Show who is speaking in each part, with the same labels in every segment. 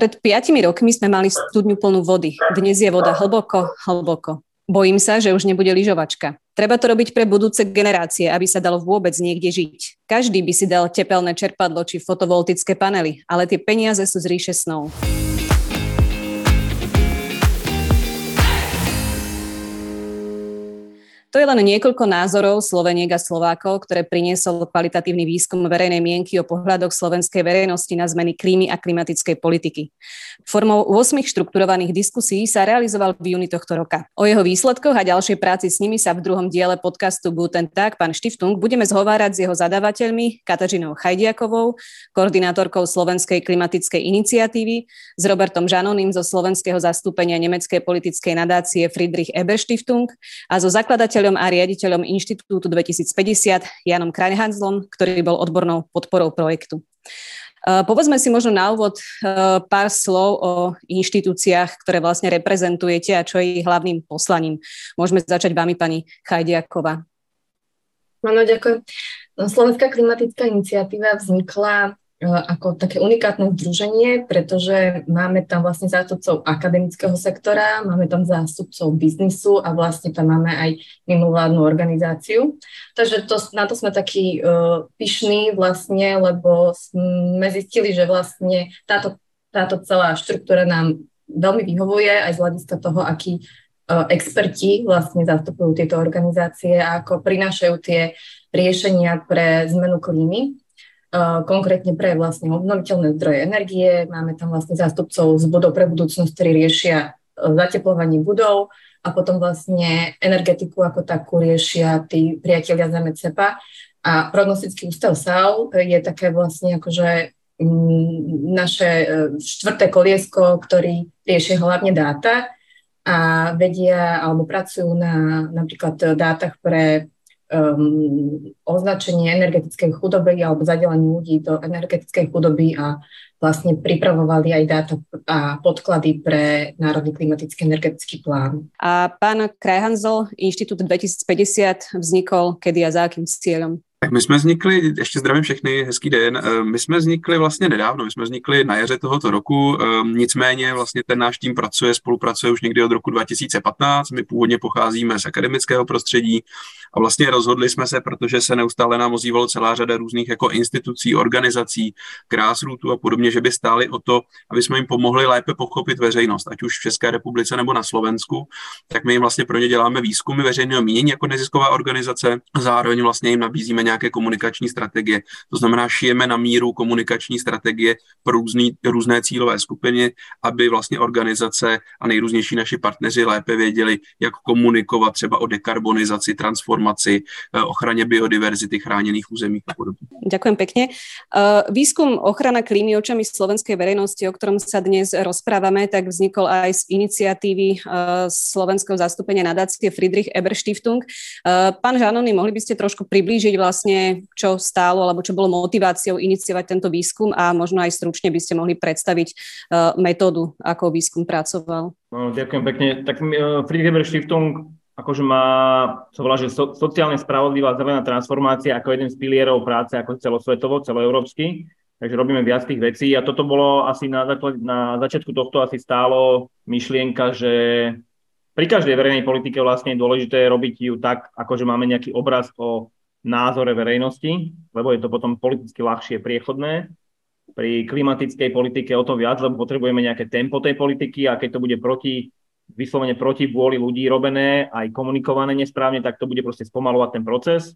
Speaker 1: Pred piatimi rokmi sme mali studňu plnú vody. Dnes je voda hlboko, hlboko. Bojím sa, že už nebude lyžovačka. Treba to robiť pre budúce generácie, aby sa dalo vôbec niekde žiť. Každý by si dal tepelné čerpadlo či fotovoltické panely, ale tie peniaze sú z ríše snov. To je len niekoľko názorov Sloveniek a Slovákov, ktoré priniesol kvalitatívny výskum verejnej mienky o pohľadoch slovenskej verejnosti na zmeny klímy a klimatickej politiky. Formou 8 štrukturovaných diskusí sa realizoval v júni tohto roka. O jeho výsledkoch a ďalšej práci s nimi sa v druhom diele podcastu Guten Tag, pán Štiftung, budeme zhovárať s jeho zadávateľmi Kateřinou Chajdiakovou, koordinátorkou Slovenskej klimatickej iniciatívy, s Robertom Žanoným zo slovenského zastúpenia nemeckej politickej nadácie Friedrich Eber Stiftung a zo zakladateľom riaditeľom a riaditeľom Inštitútu 2050 Janom Krajhanzlom, ktorý bol odbornou podporou projektu. E, povedzme si možno na úvod e, pár slov o inštitúciách, ktoré vlastne reprezentujete a čo je ich hlavným poslaním. Môžeme začať vami, pani Chajdiaková.
Speaker 2: Áno, ďakujem. Slovenská klimatická iniciatíva vznikla ako také unikátne združenie, pretože máme tam vlastne zástupcov akademického sektora, máme tam zástupcov biznisu a vlastne tam máme aj mimovládnu organizáciu. Takže to, na to sme takí uh, pyšní vlastne, lebo sme zistili, že vlastne táto, táto celá štruktúra nám veľmi vyhovuje aj z hľadiska toho, akí uh, experti vlastne zastupujú tieto organizácie a ako prinášajú tie riešenia pre zmenu klímy konkrétne pre vlastne obnoviteľné zdroje energie. Máme tam vlastne zástupcov z budov pre budúcnosť, ktorí riešia e, zateplovanie budov a potom vlastne energetiku ako takú riešia tí priatelia z MCEPA. A prognostický ústav SAU je také vlastne akože naše e, štvrté koliesko, ktorý rieši hlavne dáta a vedia alebo pracujú na napríklad dátach pre um, označenie energetickej chudoby alebo zadelenie ľudí do energetickej chudoby a vlastne pripravovali aj dáta a podklady pre Národný klimatický energetický plán.
Speaker 1: A pán Krajhanzel, Inštitút 2050 vznikol kedy a za akým cieľom?
Speaker 3: Tak my jsme vznikli, ještě zdravím všechny, hezký den, eh, my jsme vznikli vlastně nedávno, my jsme vznikli na jaře tohoto roku, ehm, nicméně vlastně ten náš tým pracuje, spolupracuje už někdy od roku 2015, my původně pocházíme z akademického prostředí a vlastně rozhodli jsme se, protože se neustále nám ozývalo celá řada různých jako institucí, organizací, grassrootů a podobně, že by stáli o to, aby jsme jim pomohli lépe pochopit veřejnost, ať už v České republice nebo na Slovensku, tak my jim vlastně pro ně děláme výzkumy veřejného mínění jako nezisková organizace. Zároveň vlastně jim nabízíme nějaké komunikační strategie. To znamená, šijeme na míru komunikační strategie pro různý, různé cílové skupiny, aby vlastně organizace a nejrůznější naši partneři lépe věděli, jak komunikovat třeba o dekarbonizaci, transformaci, eh, ochraně biodiverzity, chráněných území a podobně.
Speaker 1: Ďakujem pekne. Eh, výskum ochrana klímy očami slovenskej verejnosti, o ktorom sa dnes rozprávame, tak vznikol aj z iniciatívy eh, slovenského zastúpenia nadácie Friedrich Eber Stiftung. Pán Žanony, mohli by ste trošku priblížiť vlastne vlastne, čo stálo, alebo čo bolo motiváciou iniciovať tento výskum a možno aj stručne by ste mohli predstaviť uh, metódu, ako výskum pracoval.
Speaker 4: No, ďakujem pekne. Tak uh, Friedrich Stiftung akože má, sa volá, že so, sociálne spravodlivá zelená transformácia ako jeden z pilierov práce ako celosvetovo, celoeurópsky. Takže robíme viac tých vecí a toto bolo asi na, na začiatku tohto asi stálo myšlienka, že pri každej verejnej politike vlastne je dôležité robiť ju tak, ako že máme nejaký obraz o názore verejnosti, lebo je to potom politicky ľahšie priechodné. Pri klimatickej politike o to viac, lebo potrebujeme nejaké tempo tej politiky a keď to bude proti, vyslovene proti vôli ľudí robené, aj komunikované nesprávne, tak to bude proste spomalovať ten proces.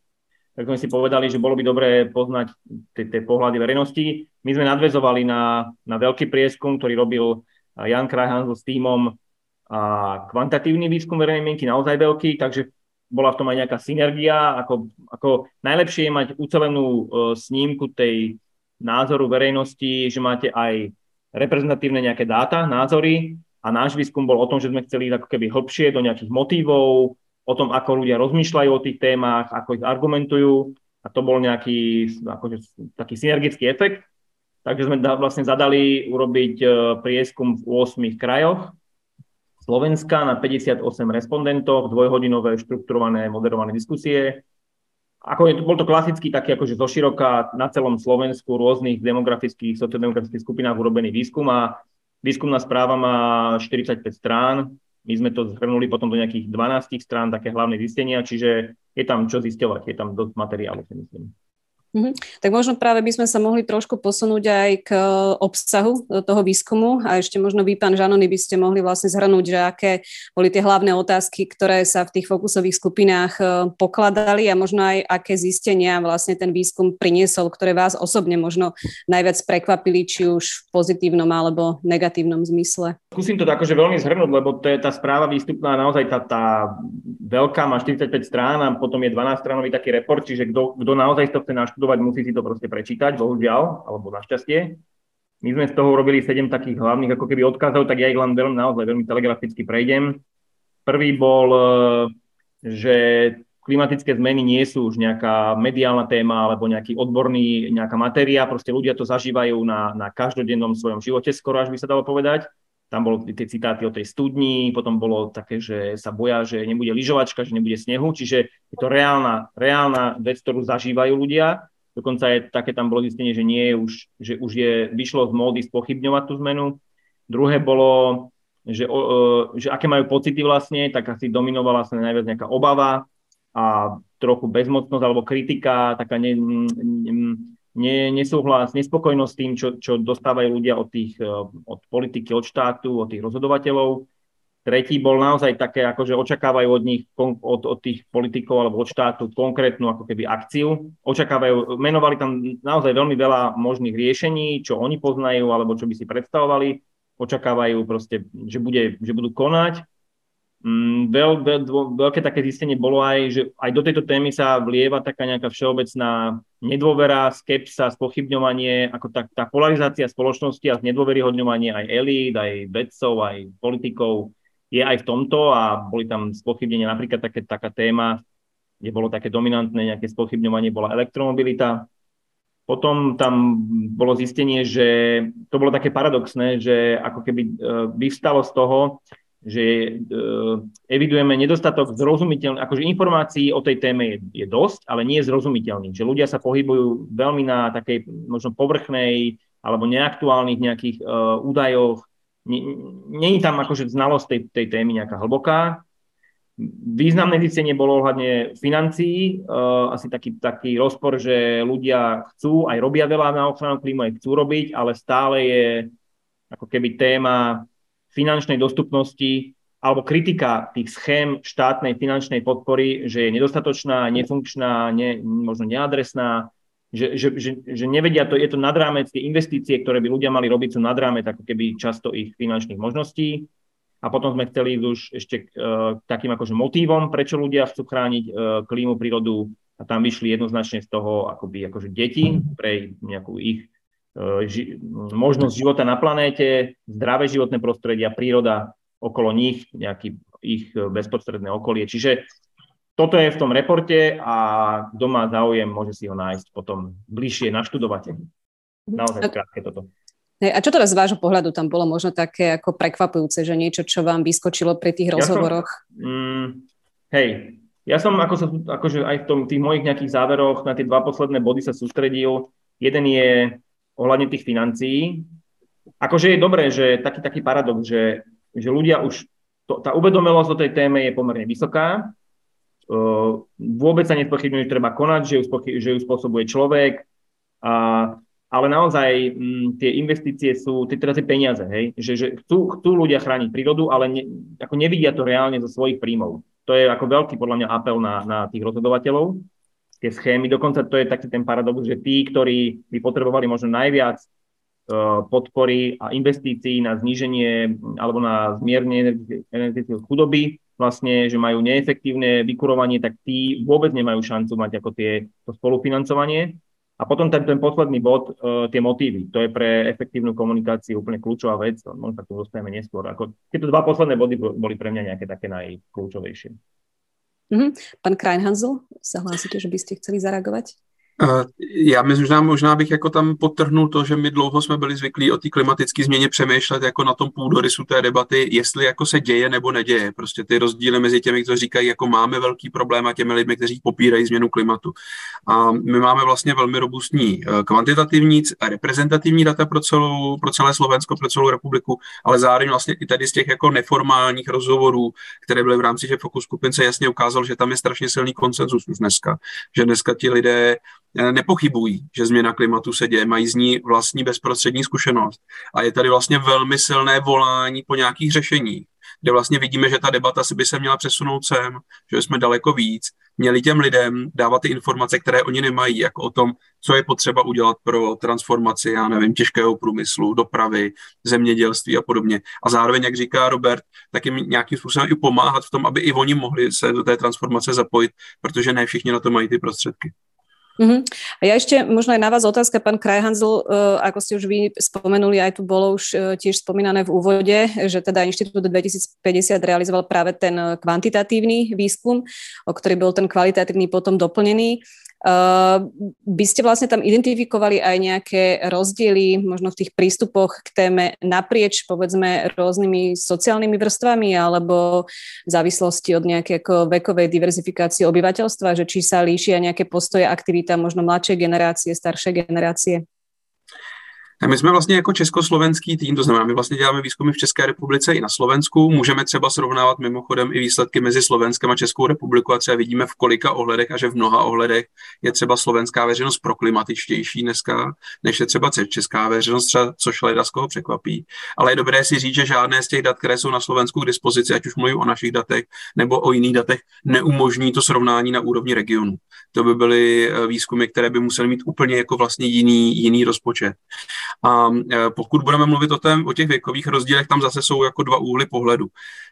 Speaker 4: Tak sme si povedali, že bolo by dobré poznať tie pohľady verejnosti. My sme nadvezovali na, na veľký prieskum, ktorý robil Jan Krajhan so s týmom a kvantatívny výskum verejnej mienky naozaj veľký, takže bola v tom aj nejaká synergia, ako, ako najlepšie je mať ucelenú uh, snímku tej názoru verejnosti, že máte aj reprezentatívne nejaké dáta, názory. A náš výskum bol o tom, že sme chceli ísť ako keby hlbšie do nejakých motivov, o tom, ako ľudia rozmýšľajú o tých témach, ako ich argumentujú. A to bol nejaký akože, taký synergický efekt. Takže sme vlastne zadali urobiť uh, prieskum v 8 krajoch Slovenska na 58 respondentov, dvojhodinové štrukturované moderované diskusie. Ako je, bol to klasický taký akože zoširoka na celom Slovensku rôznych demografických, sociodemografických skupinách urobený výskum a Výskumná správa má 45 strán, my sme to zhrnuli potom do nejakých 12 strán, také hlavné zistenia, čiže je tam čo zisťovať, je tam dosť materiálu, si myslím.
Speaker 1: Mm-hmm. Tak možno práve by sme sa mohli trošku posunúť aj k e, obsahu toho výskumu a ešte možno vy, pán Žanony, by ste mohli vlastne zhrnúť, že aké boli tie hlavné otázky, ktoré sa v tých fokusových skupinách e, pokladali a možno aj aké zistenia vlastne ten výskum priniesol, ktoré vás osobne možno najviac prekvapili, či už v pozitívnom alebo negatívnom zmysle.
Speaker 4: Skúsim to akože veľmi zhrnúť, lebo to je tá správa výstupná naozaj tá, tá veľká, má 45 strán a potom je 12 stránový taký report, čiže kto naozaj to chce naštudovať, študovať, musí si to proste prečítať, bohužiaľ, alebo našťastie. My sme z toho urobili sedem takých hlavných ako keby odkazov, tak ja ich len veľmi, naozaj veľmi telegraficky prejdem. Prvý bol, e, že klimatické zmeny nie sú už nejaká mediálna téma alebo nejaký odborný, nejaká matéria, proste ľudia to zažívajú na, na každodennom svojom živote, skoro až by sa dalo povedať. Tam bolo tie citáty o tej studni, potom bolo také, že sa boja, že nebude lyžovačka, že nebude snehu, čiže je to reálna, reálna vec, ktorú zažívajú ľudia Dokonca je také tam bolo zistenie, že nie je už, že už je, vyšlo z módy spochybňovať tú zmenu. Druhé bolo, že, e, že aké majú pocity vlastne, tak asi dominovala sa najviac nejaká obava a trochu bezmocnosť alebo kritika, taká ne, ne, nesúhlas, nespokojnosť tým, čo, čo dostávajú ľudia od, tých, e, od politiky, od štátu, od tých rozhodovateľov. Tretí bol naozaj také, akože očakávajú od nich, od, od tých politikov alebo od štátu konkrétnu ako keby akciu. Očakávajú, menovali tam naozaj veľmi veľa možných riešení, čo oni poznajú alebo čo by si predstavovali. Očakávajú proste, že, bude, že budú konať. Mm, veľ, veľ, veľké také zistenie bolo aj, že aj do tejto témy sa vlieva taká nejaká všeobecná nedôvera, skepsa, spochybňovanie, ako tá, tá polarizácia spoločnosti a nedôveryhodňovanie aj elít, aj vedcov, aj politikov je aj v tomto a boli tam spochybnenia, napríklad také, taká téma, kde bolo také dominantné nejaké spochybňovanie, bola elektromobilita. Potom tam bolo zistenie, že to bolo také paradoxné, že ako keby e, vyvstalo z toho, že e, evidujeme nedostatok zrozumiteľných, akože informácií o tej téme je, je dosť, ale nie je zrozumiteľný. Že ľudia sa pohybujú veľmi na takej možno povrchnej alebo neaktuálnych nejakých uh, údajoch, Není tam akože znalosť tej, tej témy nejaká hlboká. Významné zistenie bolo ohľadne financií, uh, asi taký, taký rozpor, že ľudia chcú, aj robia veľa na ochranu klímu, aj chcú robiť, ale stále je ako keby téma finančnej dostupnosti alebo kritika tých schém štátnej finančnej podpory, že je nedostatočná, nefunkčná, ne, možno neadresná, že, že, že, že nevedia, to, je to nad tie investície, ktoré by ľudia mali robiť, sú nad ako keby často ich finančných možností. A potom sme chceli ísť už ešte uh, takým akože motívom, prečo ľudia chcú chrániť uh, klímu, prírodu a tam vyšli jednoznačne z toho akoby akože deti pre nejakú ich ži- možnosť života na planéte, zdravé životné prostredia, príroda okolo nich, nejaký ich bezprostredné okolie. Čiže toto je v tom reporte a kto má záujem, môže si ho nájsť potom bližšie naštudovať. Naozaj krátke toto.
Speaker 1: A čo teda z vášho pohľadu tam bolo možno také ako prekvapujúce, že niečo, čo vám vyskočilo pri tých rozhovoroch? Ja som, mm,
Speaker 4: hej, ja som ako sa, akože aj v tom, tých mojich nejakých záveroch na tie dva posledné body sa sústredil. Jeden je ohľadne tých financií. Akože je dobré, že taký taký paradox, že, že ľudia už, to, tá uvedomelosť o tej téme je pomerne vysoká, vôbec sa nespochybňuje, že treba konať, že ju, spochy- že ju spôsobuje človek, a, ale naozaj m, mm, tie investície sú, tie teraz je peniaze, hej? Že, že chcú, chcú ľudia chrániť prírodu, ale ne, ako nevidia to reálne zo svojich príjmov. To je ako veľký podľa mňa apel na, na tých rozhodovateľov, tie schémy. Dokonca to je taký ten paradox, že tí, ktorí by potrebovali možno najviac podpory a investícií na zníženie alebo na zmierne energetickej chudoby, vlastne, že majú neefektívne vykurovanie, tak tí vôbec nemajú šancu mať ako tie, to spolufinancovanie. A potom ten, ten posledný bod, uh, tie motívy. To je pre efektívnu komunikáciu úplne kľúčová vec. Možno sa tu dostaneme neskôr. Ako, tieto dva posledné body boli pre mňa nejaké také najkľúčovejšie.
Speaker 1: Mm-hmm. Pán Krajnhansel, sa hlásite, že by ste chceli zareagovať?
Speaker 3: Eh, já možná, možná bych jako tam potrhnul to, že my dlouho jsme byli zvyklí o té klimatické změně přemýšlet jako na tom půdorysu té debaty, jestli jako se děje nebo neděje. Prostě ty rozdíly mezi těmi, kteří říkají, jako máme velký problém a těmi lidmi, kteří popírají změnu klimatu. A my máme vlastně velmi robustní eh, kvantitativní a reprezentativní data pro, celou, pro celé Slovensko, pro celou republiku, ale zároveň vlastně i tady z těch jako neformálních rozhovorů, které byly v rámci že fokus skupin, se jasně ukázalo, že tam je strašně silný konsenzus už dneska. Že dneska ti lidé nepochybují, že změna klimatu se děje, mají z ní vlastní bezprostřední zkušenost. A je tady vlastně velmi silné volání po nějakých řešeních, kde vlastně vidíme, že ta debata si by se měla přesunout sem, že jsme daleko víc, měli těm lidem dávat ty informace, které oni nemají, jako o tom, co je potřeba udělat pro transformaci, já nevím, těžkého průmyslu, dopravy, zemědělství a podobně. A zároveň, jak říká Robert, tak jim nějakým způsobem i pomáhat v tom, aby i oni mohli se do té transformace zapojit, protože ne všichni na to mají ty prostředky.
Speaker 1: Uh-huh. A ja ešte, možno aj na vás otázka, pán Krajhanzel, uh, ako ste už vy spomenuli, aj tu bolo už uh, tiež spomínané v úvode, že teda Inštitút 2050 realizoval práve ten kvantitatívny výskum, o ktorý bol ten kvalitatívny potom doplnený. Uh, by ste vlastne tam identifikovali aj nejaké rozdiely možno v tých prístupoch k téme naprieč povedzme rôznymi sociálnymi vrstvami alebo v závislosti od nejakej ako vekovej diverzifikácie obyvateľstva, že či sa líšia nejaké postoje, aktivita možno mladšej generácie, staršej generácie?
Speaker 3: My jsme vlastně jako československý tým, to znamená, my vlastně děláme výzkumy v České republice i na Slovensku. Můžeme třeba srovnávat mimochodem i výsledky mezi Slovenskem a Českou republikou a třeba vidíme v kolika ohledech a že v mnoha ohledech je třeba slovenská veřejnost proklimatičtější dneska, než je třeba česká veřejnost, třeba, což leda z koho překvapí. Ale je dobré si říct, že žádné z těch dat, které jsou na Slovensku k dispozici, ať už mluvím o našich datech nebo o jiných datech, neumožní to srovnání na úrovni regionu. To by byly eh, výzkumy, které by musely mít úplně jako vlastně jiný, jiný rozpočet. A e, pokud budeme mluvit o, tém, o těch věkových rozdílech, tam zase jsou jako dva úhly pohledu.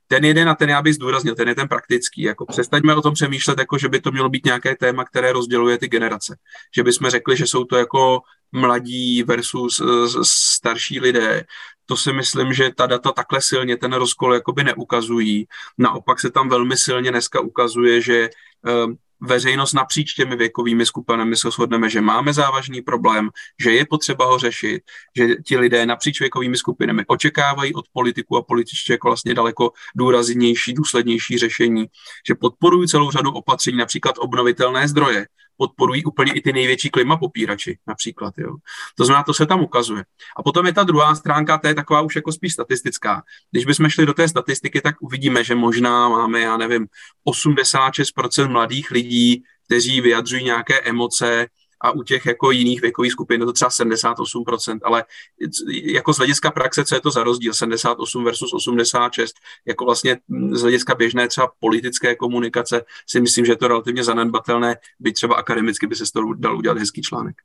Speaker 3: Ten jeden a ten já bych zdůraznil, ten je ten praktický. Jako přestaňme o tom přemýšlet, jako že by to mělo být nějaké téma, které rozděluje ty generace. Že bychom řekli, že jsou to jako mladí versus e, starší lidé. To si myslím, že ta data takhle silně ten rozkol jakoby neukazují. Naopak se tam velmi silně dneska ukazuje, že e, veřejnost napříč těmi věkovými skupinami se shodneme, že máme závažný problém, že je potřeba ho řešit, že ti lidé napříč věkovými skupinami očekávají od politiků a političtí jako vlastně daleko důraznější, důslednější řešení, že podporují celou řadu opatření, například obnovitelné zdroje, podporují úplně i ty největší klimapopírači například. Jo. To znamená, to se tam ukazuje. A potom je ta druhá stránka, to je taková už jako spíš statistická. Když bychom šli do té statistiky, tak uvidíme, že možná máme, já nevím, 86% mladých lidí, kteří vyjadřují nějaké emoce, a u těch jako jiných věkových skupin je to třeba 78%, ale jako z hlediska praxe, co je to za rozdíl, 78 versus 86, jako vlastně z hlediska běžné třeba politické komunikace si myslím, že je to relativně zanedbatelné, byť třeba akademicky by se z toho dal udělat hezký článek.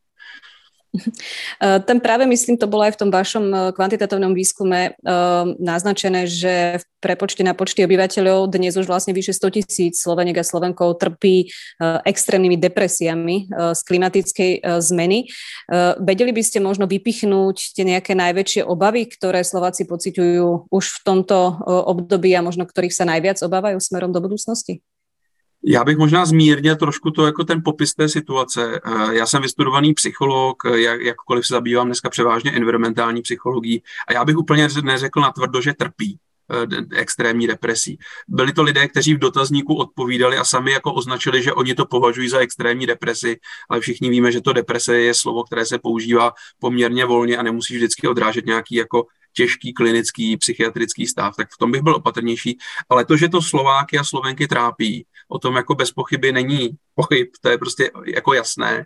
Speaker 1: Eh, ten práve, myslím, to bolo aj v tom vašom eh, kvantitatívnom výskume uh, naznačené, že v prepočte na počty obyvateľov dnes už vlastne vyše 100 tisíc Sloveniek a Slovenkov trpí extrémnymi depresiami z klimatickej zmeny. Vedeli by ste možno vypichnúť tie nejaké najväčšie obavy, ktoré Slováci pociťujú už v tomto období a možno ktorých sa najviac obávajú smerom do budúcnosti?
Speaker 3: Já bych možná zmírnil trošku to jako ten popis té situace. Eh, já jsem vystudovaný psycholog, eh, jak, jakkoliv se zabývám dneska převážně environmentální psychologií a já bych úplně neřekl natvrdo, že trpí eh, extrémní depresí. Byli to lidé, kteří v dotazníku odpovídali a sami jako označili, že oni to považují za extrémní depresi, ale všichni víme, že to deprese je slovo, které se používá poměrně volně a nemusí vždycky odrážet nějaký jako těžký klinický psychiatrický stav, tak v tom bych byl opatrnější. Ale to, že to Slováky a Slovenky trápí, o tom jako bez pochyby není pochyb, to je prostě jako jasné.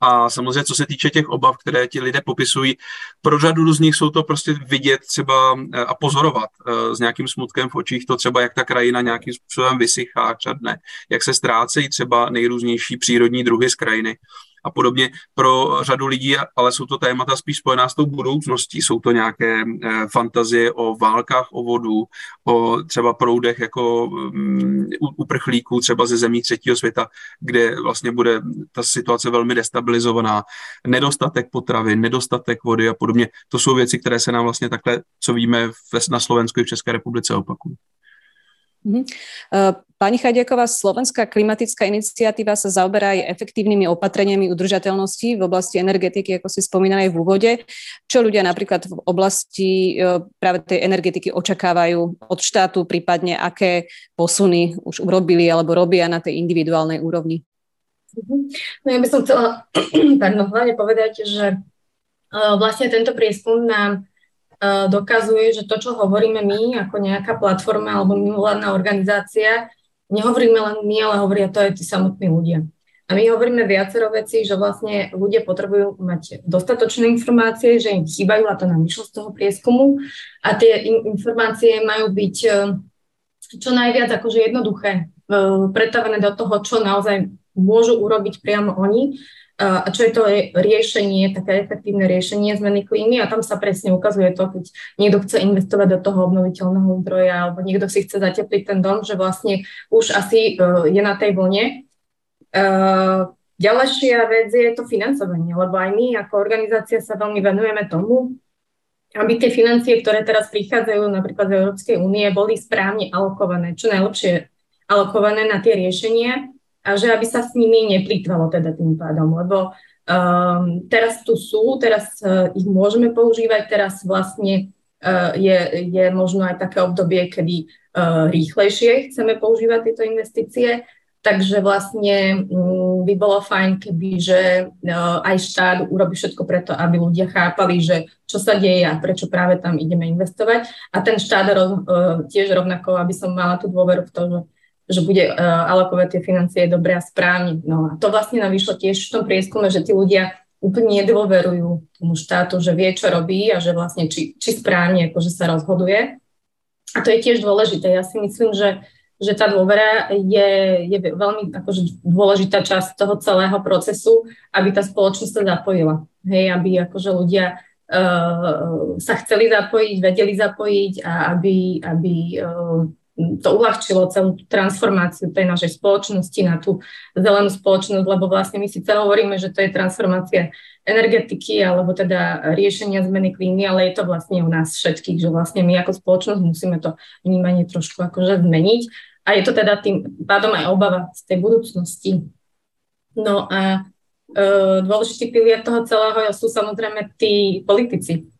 Speaker 3: A samozřejmě, co se týče těch obav, které ti lidé popisují, pro řadu z nich jsou to prostě vidět třeba eh, a pozorovat eh, s nějakým smutkem v očích, to třeba jak ta krajina nějakým způsobem vysychá, čadne, jak se ztrácejí třeba nejrůznější přírodní druhy z krajiny a podobně pro řadu lidí, ale jsou to témata spíš spojená s tou budoucností. Jsou to nějaké eh, fantazie o válkách o vodu, o třeba proudech jako um, uprchlíků třeba ze zemí třetího světa, kde vlastně bude ta situace velmi destabilizovaná. Nedostatek potravy, nedostatek vody a podobně. To jsou věci, které se nám vlastně takhle, co víme na Slovensku i v České republice opakují.
Speaker 1: Uh-huh. Uh, Pani Chadiaková, Slovenská klimatická iniciatíva sa zaoberá aj efektívnymi opatreniami udržateľnosti v oblasti energetiky, ako si spomínali v úvode. Čo ľudia napríklad v oblasti e, práve tej energetiky očakávajú od štátu, prípadne aké posuny už urobili alebo robia na tej individuálnej úrovni?
Speaker 2: Mhm. No ja by som chcela pardon, hlavne povedať, že e, vlastne tento prieskum nám e, dokazuje, že to, čo hovoríme my ako nejaká platforma alebo mimovládna organizácia, nehovoríme len my, ale hovoria to aj tí samotní ľudia. A my hovoríme viacero vecí, že vlastne ľudia potrebujú mať dostatočné informácie, že im chýbajú, a to nám vyšlo z toho prieskumu. A tie informácie majú byť e, čo najviac akože jednoduché, e, pretavené do toho, čo naozaj môžu urobiť priamo oni a čo je to riešenie, také efektívne riešenie zmeny klímy a tam sa presne ukazuje to, keď niekto chce investovať do toho obnoviteľného zdroja alebo niekto si chce zatepliť ten dom, že vlastne už asi uh, je na tej vlne. Uh, ďalšia vec je to financovanie, lebo aj my ako organizácia sa veľmi venujeme tomu, aby tie financie, ktoré teraz prichádzajú napríklad z Európskej únie, boli správne alokované, čo najlepšie alokované na tie riešenia a že aby sa s nimi neplýtvalo teda tým pádom, lebo um, teraz tu sú, teraz uh, ich môžeme používať, teraz vlastne uh, je, je možno aj také obdobie, kedy uh, rýchlejšie chceme používať tieto investície, takže vlastne um, by bolo fajn, keby že uh, aj štát urobí všetko preto, aby ľudia chápali, že čo sa deje a prečo práve tam ideme investovať. A ten štát uh, tiež rovnako, aby som mala tú dôveru v to, že že bude uh, alokovať tie financie dobre a správne. No a to vlastne nám vyšlo tiež v tom prieskume, že tí ľudia úplne nedôverujú tomu štátu, že vie, čo robí a že vlastne či, či správne akože sa rozhoduje. A to je tiež dôležité. Ja si myslím, že, že tá dôvera je, je veľmi akože dôležitá časť toho celého procesu, aby tá spoločnosť sa zapojila. Hej, aby akože ľudia uh, sa chceli zapojiť, vedeli zapojiť a aby, aby uh, to uľahčilo celú tú transformáciu tej našej spoločnosti na tú zelenú spoločnosť, lebo vlastne my si celé hovoríme, že to je transformácia energetiky alebo teda riešenia zmeny klímy, ale je to vlastne u nás všetkých, že vlastne my ako spoločnosť musíme to vnímanie trošku akože zmeniť a je to teda tým pádom aj obava z tej budúcnosti. No a e, dôležitý pilier toho celého sú samozrejme tí politici.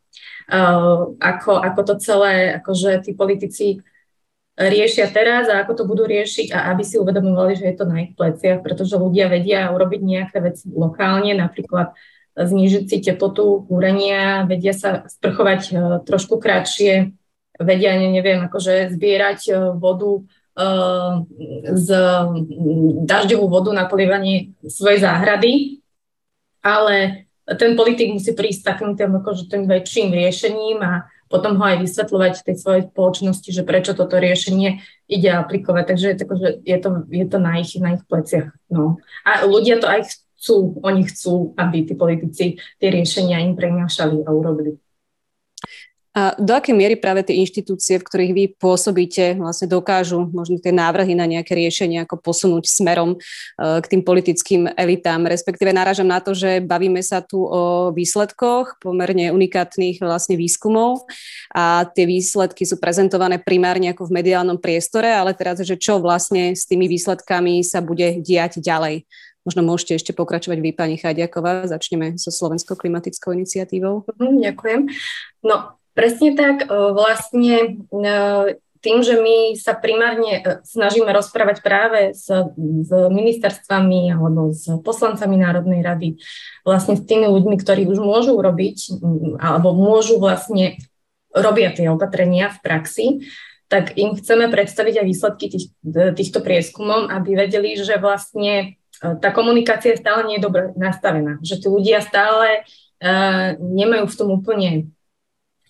Speaker 2: E, ako, ako to celé, akože tí politici riešia teraz a ako to budú riešiť a aby si uvedomovali, že je to na ich pleciach, pretože ľudia vedia urobiť nejaké veci lokálne, napríklad znížiť si teplotu kúrenia, vedia sa sprchovať e, trošku kratšie, vedia, neviem, akože zbierať e, vodu e, z dažďovú vodu na polievanie svojej záhrady, ale ten politik musí prísť takým tým, akože tým väčším riešením a potom ho aj vysvetľovať tej svojej spoločnosti, že prečo toto riešenie ide aplikovať. Takže je to, že je to, je to na, ich, na ich pleciach. No. A ľudia to aj chcú, oni chcú, aby tí politici tie riešenia im prenášali a urobili.
Speaker 1: A do akej miery práve tie inštitúcie, v ktorých vy pôsobíte, vlastne dokážu možno tie návrhy na nejaké riešenie, ako posunúť smerom e, k tým politickým elitám, respektíve náražam na to, že bavíme sa tu o výsledkoch pomerne unikátnych vlastne výskumov a tie výsledky sú prezentované primárne ako v mediálnom priestore, ale teraz, že čo vlastne s tými výsledkami sa bude diať ďalej. Možno môžete ešte pokračovať vy, pani Chadiaková. Začneme so Slovenskou klimatickou iniciatívou.
Speaker 2: Mhm, ďakujem. No, Presne tak, e, vlastne e, tým, že my sa primárne e, snažíme rozprávať práve s, s ministerstvami alebo s poslancami Národnej rady, vlastne s tými ľuďmi, ktorí už môžu robiť alebo môžu vlastne robia tie opatrenia v praxi, tak im chceme predstaviť aj výsledky tých, týchto prieskumov, aby vedeli, že vlastne tá komunikácia stále nie je dobre nastavená, že tí ľudia stále uh, nemajú v tom úplne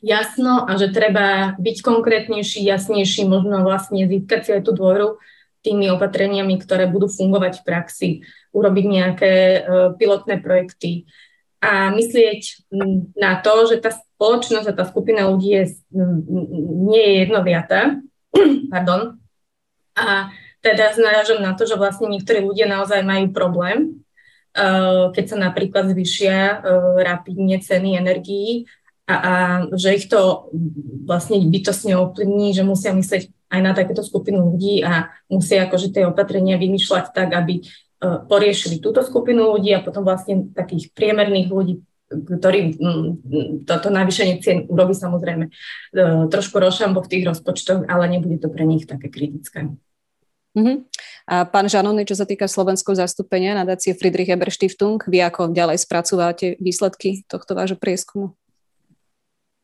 Speaker 2: jasno a že treba byť konkrétnejší, jasnejší, možno vlastne získať si aj tú dôveru tými opatreniami, ktoré budú fungovať v praxi, urobiť nejaké uh, pilotné projekty a myslieť na to, že tá spoločnosť a tá skupina ľudí je, nie je jednoviatá. Pardon. A teda narážam na to, že vlastne niektorí ľudia naozaj majú problém, uh, keď sa napríklad zvyšia uh, rapidne ceny energií a, a že ich to vlastne bytosne ovplyvní, že musia myslieť aj na takéto skupinu ľudí a musia akože tie opatrenia vymýšľať tak, aby uh, poriešili túto skupinu ľudí a potom vlastne takých priemerných ľudí, ktorí toto navýšenie cien urobí samozrejme uh, trošku rošambo v tých rozpočtoch, ale nebude to pre nich také kritické.
Speaker 1: Uh-huh. A pán Žanony, čo sa týka slovenského zastúpenia nadácie Friedrich Eber Stiftung, vy ako ďalej spracúvate výsledky tohto vášho prieskumu?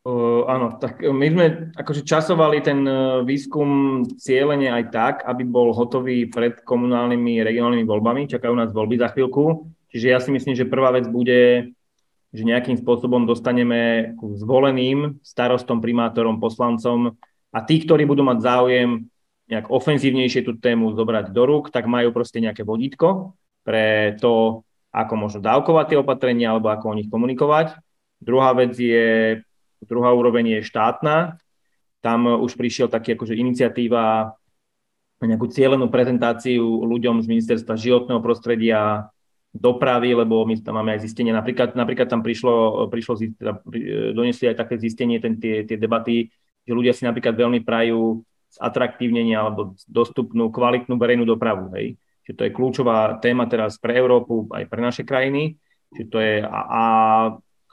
Speaker 4: Uh, áno, tak my sme akože časovali ten uh, výskum cieľene aj tak, aby bol hotový pred komunálnymi regionálnymi voľbami. Čakajú nás voľby za chvíľku. Čiže ja si myslím, že prvá vec bude, že nejakým spôsobom dostaneme k zvoleným starostom, primátorom, poslancom a tí, ktorí budú mať záujem nejak ofenzívnejšie tú tému zobrať do rúk, tak majú proste nejaké vodítko pre to, ako možno dávkovať tie opatrenia alebo ako o nich komunikovať. Druhá vec je druhá úroveň je štátna. Tam už prišiel taký akože iniciatíva nejakú cieľenú prezentáciu ľuďom z ministerstva životného prostredia, dopravy, lebo my tam máme aj zistenie. Napríklad, napríklad tam prišlo, prišlo teda, doniesli aj také zistenie, ten, tie, tie debaty, že ľudia si napríklad veľmi prajú zatraktívnenie alebo dostupnú, kvalitnú verejnú dopravu. Hej. Čiže to je kľúčová téma teraz pre Európu, aj pre naše krajiny. Čiže to je, a, a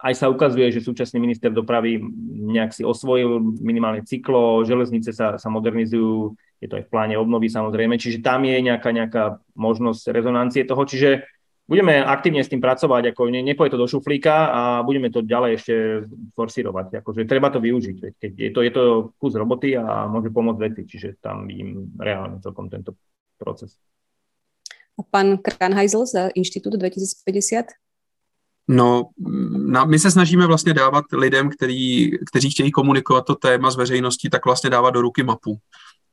Speaker 4: aj sa ukazuje, že súčasný minister dopravy nejak si osvojil minimálne cyklo, železnice sa, sa modernizujú, je to aj v pláne obnovy samozrejme, čiže tam je nejaká, nejaká možnosť rezonancie toho, čiže budeme aktívne s tým pracovať, ako ne, nepoje to do šuflíka a budeme to ďalej ešte forsírovať, akože treba to využiť, keď je to, je to kus roboty a môže pomôcť veci, čiže tam vidím reálne celkom tento proces.
Speaker 1: Pán Kranheisel za Inštitút 2050?
Speaker 3: No, na, my se snažíme vlastně dávat lidem, který, kteří chtějí komunikovat to téma s veřejností, tak vlastně dávat do ruky mapu.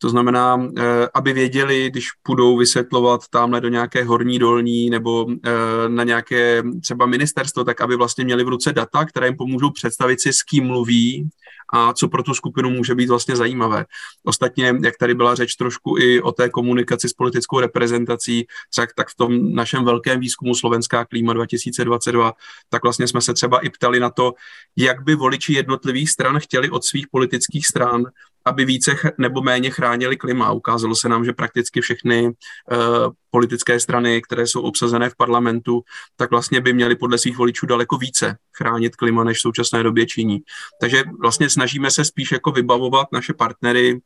Speaker 3: To znamená, eh, aby věděli, když půjdou vysvětlovat tamhle do nějaké horní dolní nebo eh, na nějaké třeba ministerstvo, tak aby vlastně měli v ruce data, které jim pomůžou představit si, s kým mluví a co pro tu skupinu může být vlastně zajímavé. Ostatně, jak tady byla řeč trošku i o té komunikaci s politickou reprezentací, tak, tak v tom našem velkém výzkumu Slovenská klíma 2022, tak vlastně jsme se třeba i ptali na to, jak by voliči jednotlivých stran chtěli od svých politických stran aby více nebo méně chránili klima. Ukázalo se nám, že prakticky všechny uh, politické strany, které jsou obsazené v parlamentu, tak vlastně by měly podle svých voličů daleko více chránit klima, než v současné době činí. Takže vlastně snažíme se spíš jako vybavovat naše partnery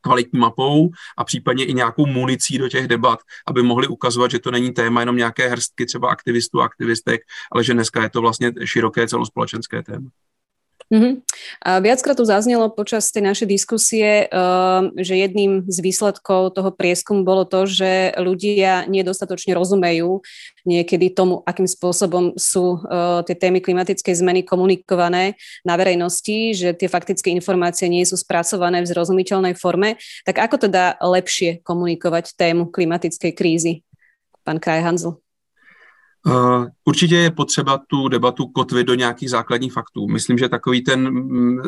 Speaker 3: kvalitní mapou a případně i nějakou municí do těch debat, aby mohli ukazovat, že to není téma jenom nějaké hrstky třeba aktivistů a aktivistek, ale že dneska je to vlastně široké celospolečenské téma.
Speaker 1: Mm-hmm. A viackrát tu zaznelo počas tej našej diskusie, uh, že jedným z výsledkov toho prieskumu bolo to, že ľudia nedostatočne rozumejú niekedy tomu, akým spôsobom sú uh, tie témy klimatickej zmeny komunikované na verejnosti, že tie faktické informácie nie sú spracované v zrozumiteľnej forme. Tak ako teda lepšie komunikovať tému klimatickej krízy? Pán Kraj Hanzl.
Speaker 3: Uh, určitě je potřeba tu debatu kotvit do nějakých základních faktů. Myslím, že takový ten, mm,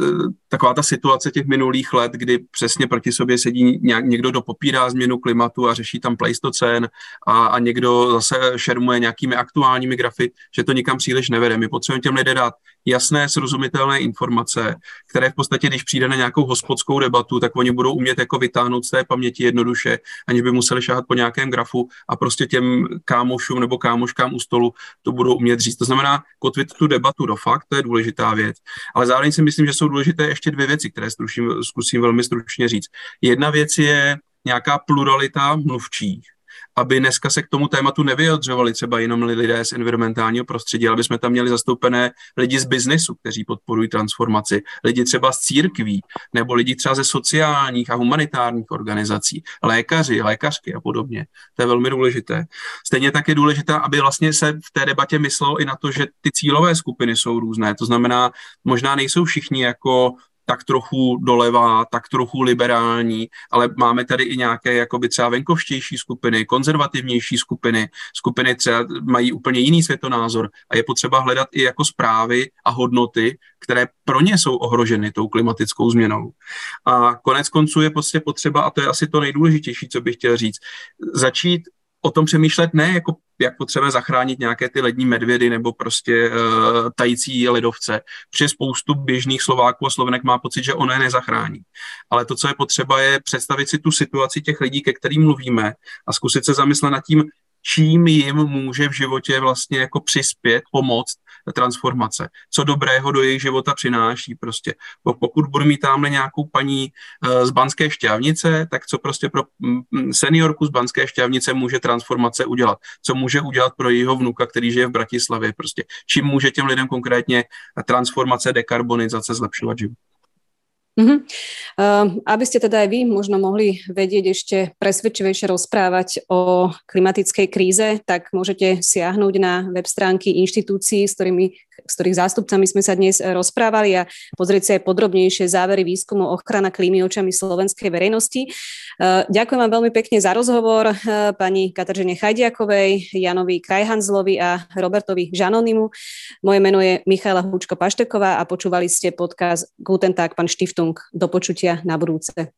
Speaker 3: taková ta situace těch minulých let, kdy přesně proti sobě sedí někdo, kdo popírá změnu klimatu a řeší tam pleistocén a, a někdo zase šermuje nějakými aktuálními grafy, že to nikam příliš nevede. My potřebujeme těm lidem dát jasné, srozumitelné informace, které v podstatě, když přijde na nějakou hospodskou debatu, tak oni budou umět jako vytáhnout z té paměti jednoduše, aniž by museli šáhat po nějakém grafu a prostě těm kámošům nebo kámoškám u stolu to budou umět říct. To znamená kotvit tu debatu do fakt, to je důležitá věc. Ale zároveň si myslím, že jsou důležité ještě dvě věci, které zkusím, zkusím velmi stručně říct. Jedna věc je nějaká pluralita mluvčích aby dneska se k tomu tématu nevyjadřovali třeba jenom lidé z environmentálního prostředí, aby jsme tam měli zastoupené lidi z biznesu, kteří podporují transformaci, lidi třeba z církví, nebo lidi třeba ze sociálních a humanitárních organizací, lékaři, lékařky a podobně. To je velmi důležité. Stejně tak je důležité, aby vlastně se v té debatě myslelo i na to, že ty cílové skupiny jsou různé. To znamená, možná nejsou všichni jako tak trochu doleva, tak trochu liberální, ale máme tady i nějaké jakoby třeba venkovštější skupiny, konzervativnější skupiny, skupiny třeba mají úplně jiný světonázor a je potřeba hledat i jako zprávy a hodnoty, které pro ně jsou ohroženy tou klimatickou změnou. A konec konců je prostě potřeba, a to je asi to nejdůležitější, co bych chtěl říct, začít o tom přemýšlet ne jako jak potřebujeme zachránit nějaké ty lední medvědy nebo prostě uh, tající ledovce. Protože spoustu běžných Slováků a Slovenek má pocit, že ono je nezachrání. Ale to, co je potřeba, je představit si tu situaci těch lidí, ke kterým mluvíme a zkusit se zamyslet nad tím, čím jim může v životě vlastně jako přispět, pomoct transformace. Co dobrého do jejich života přináší prostě. Pokud budu mít tamhle nějakou paní eh, z Banské šťavnice, tak co prostě pro mm, mm, seniorku z Banské šťavnice může transformace udělat? Co může udělat pro jejího vnuka, který žije v Bratislavě prostě? Čím může těm lidem konkrétně transformace, dekarbonizace zlepšovat život?
Speaker 1: Uh-huh. Uh, aby ste teda aj vy možno mohli vedieť ešte presvedčivejšie rozprávať o klimatickej kríze, tak môžete siahnuť na web stránky inštitúcií, s ktorými s ktorých zástupcami sme sa dnes eh, rozprávali a pozrieť si aj podrobnejšie závery výskumu ochrana klímy očami slovenskej verejnosti. Eh, ďakujem vám veľmi pekne za rozhovor eh, pani Katržene Chajdiakovej, Janovi Krajhanzlovi a Robertovi Žanonimu. Moje meno je Michaela Húčko Pašteková a počúvali ste podcast Guten Tag, pán Štiftung. Do počutia na budúce.